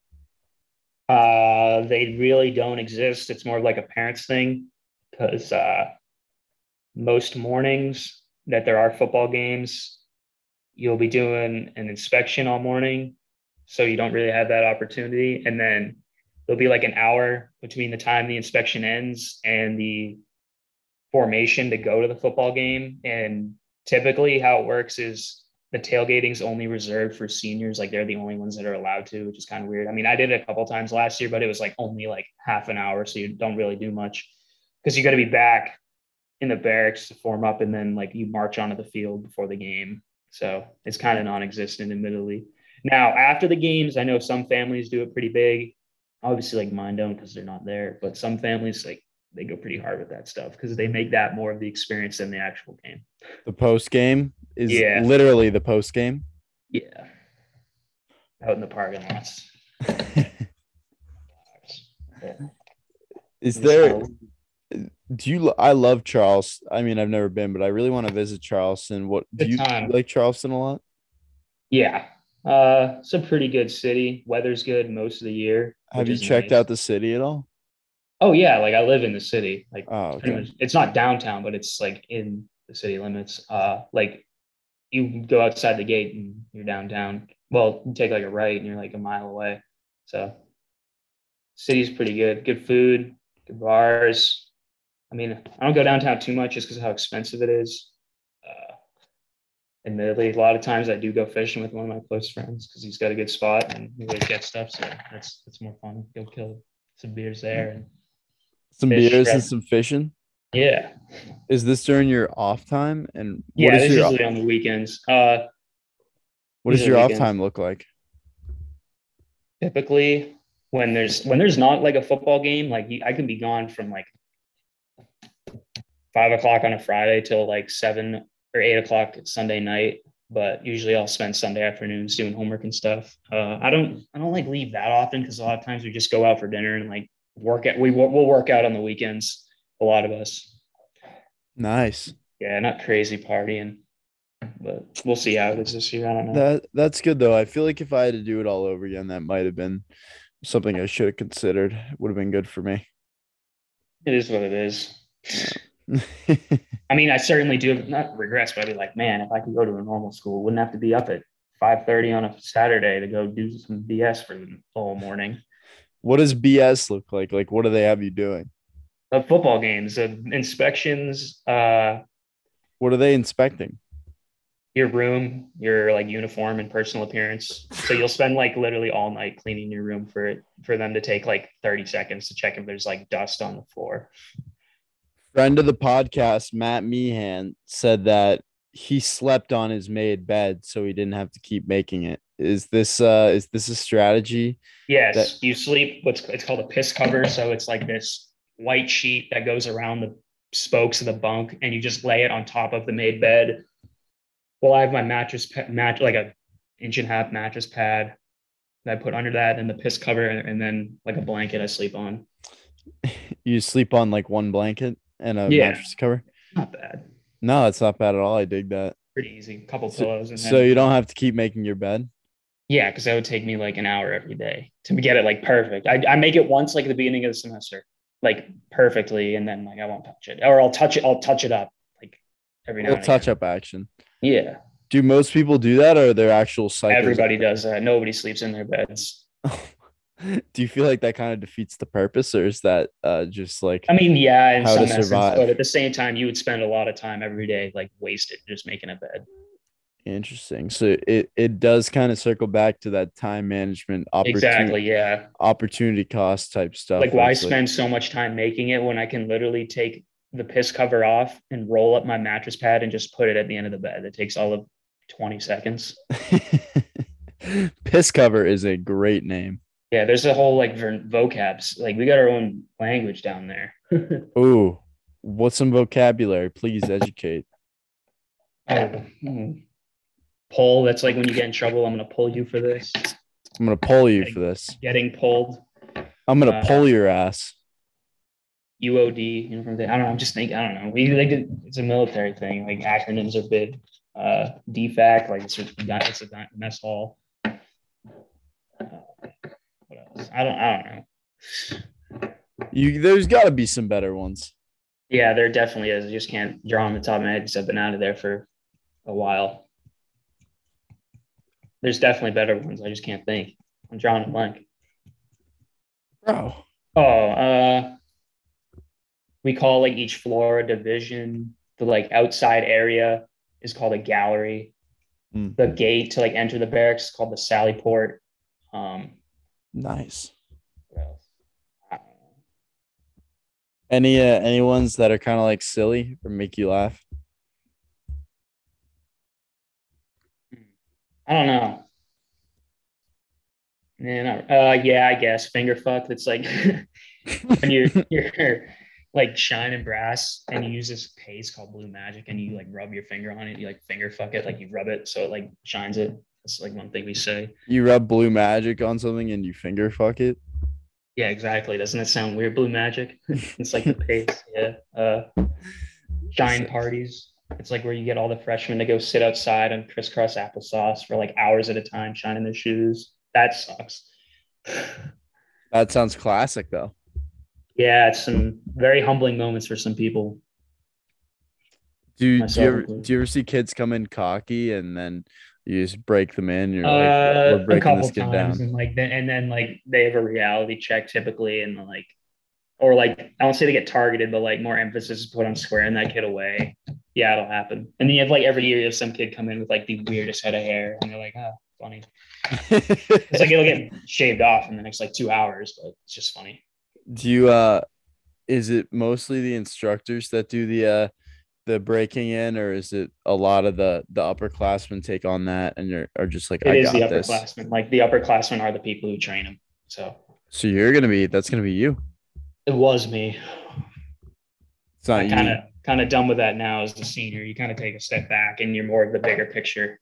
Uh, they really don't exist. It's more like a parents thing because uh, most mornings that there are football games, you'll be doing an inspection all morning. So you don't really have that opportunity. And then there'll be like an hour between the time the inspection ends and the formation to go to the football game. And typically, how it works is the tailgating's only reserved for seniors. Like they're the only ones that are allowed to, which is kind of weird. I mean, I did it a couple times last year, but it was like only like half an hour. So you don't really do much because you got to be back in the barracks to form up and then like you march onto the field before the game. So it's kind of non-existent, admittedly. Now, after the games, I know some families do it pretty big. Obviously, like mine don't because they're not there, but some families like they go pretty hard with that stuff because they make that more of the experience than the actual game. The post game is yeah. literally the post game. Yeah. Out in the parking lots. yeah. Is there do you I love Charles. I mean, I've never been, but I really want to visit Charleston. What do you time. like Charleston a lot? Yeah. Uh it's a pretty good city. Weather's good most of the year. Have you checked nice. out the city at all? Oh yeah, like I live in the city. Like oh, okay. much, it's not downtown, but it's like in the city limits. Uh like you go outside the gate and you're downtown. Well, you take like a right and you're like a mile away. So city's pretty good. Good food, good bars. I mean, I don't go downtown too much just because of how expensive it is. Uh, admittedly, a lot of times I do go fishing with one of my close friends because he's got a good spot and we always get stuff. So that's that's more fun. Go kill some beers there and some beers and some fishing. Yeah. Is this during your off time? And what yeah, is your usually on the weekends. Uh, what does your weekends. off time look like? Typically, when there's when there's not like a football game, like I can be gone from like five o'clock on a Friday till like seven or eight o'clock Sunday night. But usually I'll spend Sunday afternoons doing homework and stuff. Uh, I don't I don't like leave that often because a lot of times we just go out for dinner and like work out. We we'll work out on the weekends. A lot of us. Nice. Yeah, not crazy partying, but we'll see how it is this year. I don't know. That that's good though. I feel like if I had to do it all over again, that might have been something I should have considered. Would have been good for me. It is what it is. I mean, I certainly do not regrets, but I'd be like, man, if I could go to a normal school, wouldn't have to be up at five thirty on a Saturday to go do some BS for the whole morning. What does BS look like? Like, what do they have you doing? Of football games, of inspections, uh, What are they inspecting? your room, your like uniform and personal appearance. So you'll spend like literally all night cleaning your room for it for them to take like 30 seconds to check if there's like dust on the floor. Friend of the podcast, Matt Meehan, said that he slept on his made bed so he didn't have to keep making it. Is this uh is this a strategy? Yes, That- you sleep what's it's called a piss cover. So it's like this white sheet that goes around the spokes of the bunk, and you just lay it on top of the made bed. Well, I have my mattress mat like a inch and a half mattress pad that I put under that, and the piss cover, and, and then like a blanket I sleep on. You sleep on like one blanket and a Yeah. mattress cover? Not bad, No, it's not bad at all. I dig that. pretty easy. couple So, pillows, and so you don't have to keep making your bed. Yeah, because that would take me like an hour every day to get it like perfect. I, I make it once like at the beginning of the semester, like perfectly, and then like I won't touch it, or I'll touch it. I'll touch it up like every now Little touch again. up action. Yeah, Do most people do that or are there actual cycles? everybody does that. Nobody sleeps in their beds. do you feel like that kind of defeats the purpose or is that uh just like I mean, yeah, in some essence, but at the same time, you would spend a lot of time every day like wasted just making a bed. Interesting so it it does kind of circle back to that time management opportunity Exactly. Yeah. opportunity cost type stuff Like, why spend so much time making it when I can literally take the piss cover off and roll up my mattress pad and just put it at the end of the bed? It takes all of 20 seconds. piss cover is a great name Yeah, there's a whole like vocabs. Like, we got our own language down there. Ooh, what's some vocabulary please educate Oh. Pull. That's like when you get in trouble. I'm gonna pull you for this. i'm gonna pull you for this Getting pulled. i'm gonna Uh, pull your ass UOD. Uniform. Day. I don't know. I'm just thinking. I don't know. We like it's a military thing. Like acronyms are big. Uh, DFAC. Like it's a, it's a mess hall. Uh, what else? I don't. I don't know. you there's got to be some better ones Yeah, there definitely is. I just can't draw on the top of my head because I've been out of there for a while. There's definitely better ones. I just can't think. I'm drawing a blank. bro Oh, uh, we call like each floor a division. The like outside area is called a gallery. Mm. The gate to like enter the barracks is called the sally port. Um, nice what else? I don't know. any uh any ones that are kind of like silly or make you laugh I don't know. Yeah, not, uh, yeah, I guess finger fuck. It's like when you're you're like shining brass and you use this paste called blue magic and you like rub your finger on it. You like finger fuck it, like you rub it so it like shines it. That's like one thing we say. you rub blue magic on something and you finger fuck it Yeah, exactly. Doesn't it sound weird? Blue magic. it's like the paste. Yeah. Uh, shine parties. It's like where you get all the freshmen to go sit outside on crisscross applesauce for like hours at a time, shining their shoes. That sucks. that sounds classic though Yeah, it's some very humbling moments for some people. Do you, do, you ever, do you ever see kids come in cocky and then you just break them in? You're like, Uh, we're a breaking couple this kid times, down. and like then and then like they have a reality check typically, and like or like I don't say they get targeted, but like more emphasis is put on squaring that kid away. Yeah, it'll happen. And then you have like every year you have some kid come in with like the weirdest head of hair, and they're like, oh, funny. It's like it'll get shaved off in the next like two hours, but it's just funny. do you uh is it mostly the instructors that do the uh the breaking in or is it a lot of the the upperclassmen take on that and you're are just like It I is got the this. upperclassmen. Like the upperclassmen are the people who train them. So So you're gonna be that's gonna be you. it was me. It's not I you. Kind of done with that now as a senior. You kind of take a step back and you're more of the bigger picture.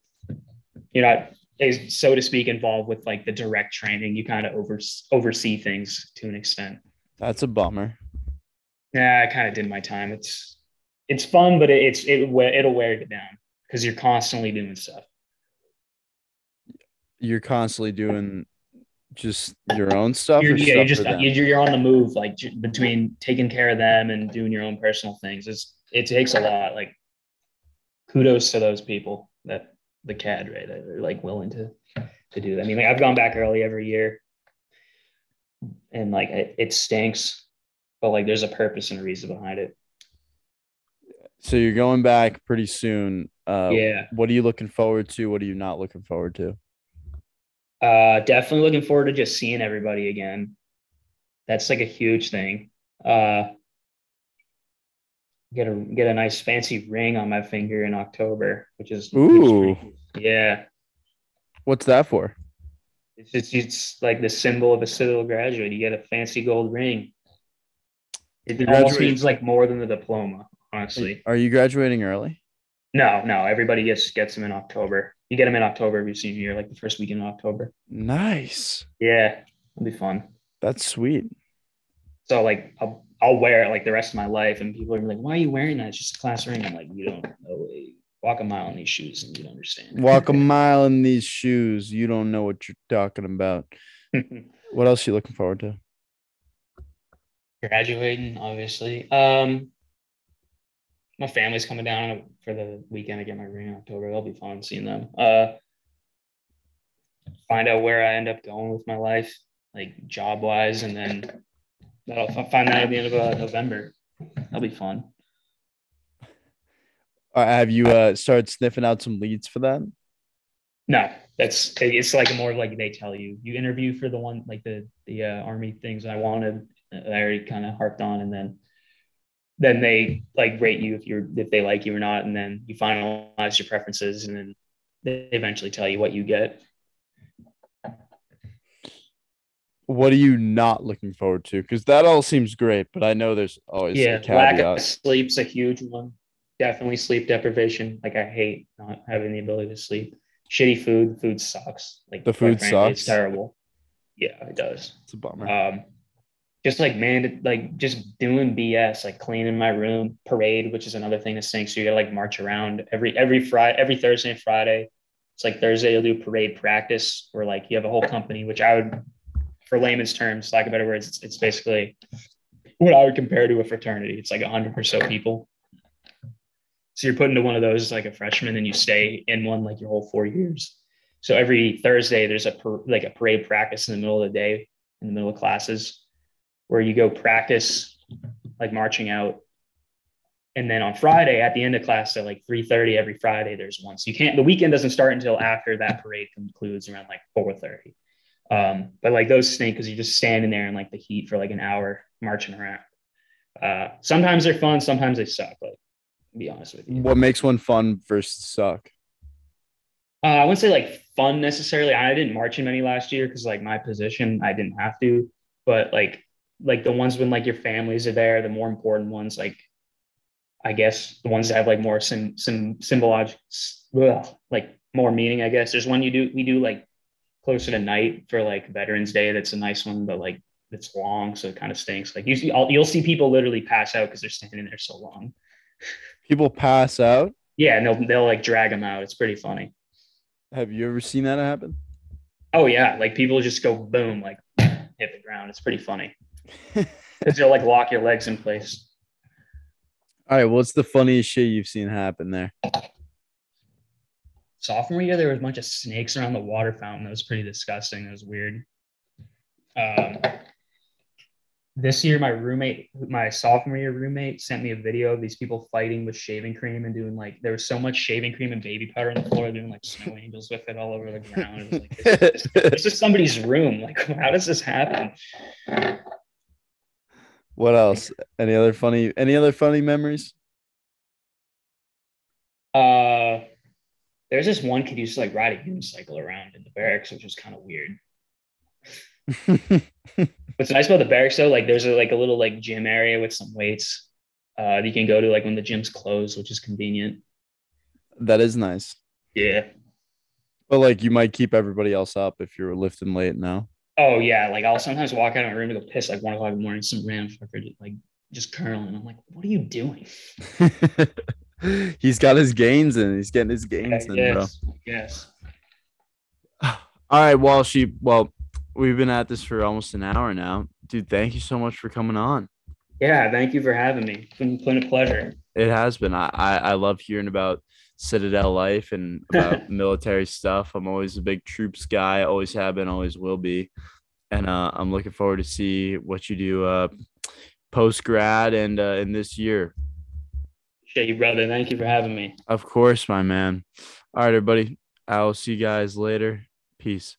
You're not, so to speak, involved with like the direct training. You kind of over, oversee things to an extent. That's a bummer. Yeah, I kind of did my time. It's it's fun, but it, it's it it'll wear you down because you're constantly doing stuff. You're constantly doing just your own stuff. You're, yeah, stuff you're just you're, on the move, like between taking care of them and doing your own personal things. It's it takes a lot. Like kudos to those people that the cadre that are like willing to to do that. I mean, like, I've gone back early every year, and like it, it stinks, but like there's a purpose and a reason behind it. So you're going back pretty soon. Uh, yeah. What are you looking forward to? What are you not looking forward to? Uh, definitely looking forward to just seeing everybody again. That's like a huge thing. Uh, get a get a nice fancy ring on my finger in October, which is ooh, yeah. What's that for? It's just it's like the symbol of a Citadel graduate. You get a fancy gold ring. It almost means like more than the diploma, honestly. Are you graduating early? No, no. Everybody gets gets them in October. You get them in October every senior year, like the first weekend in October. Nice. Yeah, it'll be fun. That's sweet. So like I'll, I'll wear it like the rest of my life, and people are like, "Why are you wearing that? It's just a class ring." I'm like, "You don't know. Walk a mile in these shoes, and you don't understand." Walk a mile in these shoes. You don't know what you're talking about. what else are you looking forward to? Graduating, obviously. Um, my family's coming down for the weekend to get my ring in October. That'll be fun seeing them. Uh, find out where I end up going with my life, like job wise, and then that'll find that at the end of uh, November. That'll be fun. Uh, have you uh, started sniffing out some leads for that? No, that's it's like more like they tell you. You interview for the one like the the uh, army things I wanted. I already kind of harped on, and then then they like rate you if you're if they like you or not, and then you finalize your preferences, and then they eventually tell you what you get. What are you not looking forward to? Because that all seems great, but I know there's always yeah, lack of sleep's a huge one. Definitely sleep deprivation. Like I hate not having the ability to sleep. Shitty food. Food sucks. Like the food frankly, sucks. It's terrible. Yeah, it does. It's a bummer. Um, just like man, like just doing BS, like cleaning my room, parade, which is another thing that stinks. So you gotta like march around every every Friday, every Thursday and Friday. It's like Thursday you'll do parade practice, where like you have a whole company, which I would, for layman's terms, lack of better words, it's, it's basically what I would compare to a fraternity. It's like hundred or so people. So you're put into one of those like a freshman, and you stay in one like your whole four years. So every Thursday there's a like a parade practice in the middle of the day, in the middle of classes where you go practice like marching out. And then on friday at the end of class at like 3.30 every friday there's one. So you can't the weekend doesn't start until after that parade concludes around like 4.30 um, but like those stink because you're just standing there in like the heat for like an hour marching around. Uh, sometimes they're fun sometimes they suck like be honest with you. What makes one fun versus suck? Uh, i wouldn't say like fun necessarily. I didn't march in many last year because like my position i didn't have to. But like like the ones when like your families are there, the more important ones, like I guess the ones that have like more some some symbologic like more meaning, I guess. There's one you do we do like closer to night for like Veterans Day. That's a nice one, but like it's long, so it kind of stinks. Like you see, I'll, you'll see people literally pass out because they're standing there so long. People pass out. Yeah, and they'll they'll like drag them out. It's pretty funny. Have you ever seen that happen? Oh yeah, like people just go boom, like hit the ground. It's pretty funny. Because you'll like lock your legs in place. All right, what's the funniest shit you've seen happen there? Sophomore year, there was a bunch of snakes around the water fountain. That was pretty disgusting. That was weird. Um, this year, my roommate, my sophomore year roommate, sent me a video of these people fighting with shaving cream and doing like there was so much shaving cream and baby powder on the floor, doing like snow angels with it all over the ground. It was like, this, this, this is somebody's room. Like, how does this happen? What else? Any other funny? Any other funny memories? Uh, there's this one kid used to like ride a unicycle around in the barracks, which was kind of weird. What's nice about the barracks though, like there's a, like a little like gym area with some weights. uh, that you can go to like when the gym's closed, which is convenient. That is nice. Yeah. But like you might keep everybody else up if you're lifting late now. Oh yeah, like I'll sometimes walk out of my room to go piss like one o'clock in the morning. Some random fucker just, like just curling. I'm like, what are you doing? he's got his gains in. He's getting his gains Yeah, in, bro. yes, yes. All right, well, she well, we've been at this for almost an hour now. Dude, thank you so much for coming on. Yeah, thank you for having me. It's been, been a pleasure. It has been. I, I I love hearing about Citadel life and about military stuff. I'm always a big troops guy. Always have been. Always will be. And uh, I'm looking forward to see what you do uh, post grad and uh, in this year. Appreciate you, brother. Thank you for having me. Of course, my man. All right, everybody. I'll see you guys later. Peace.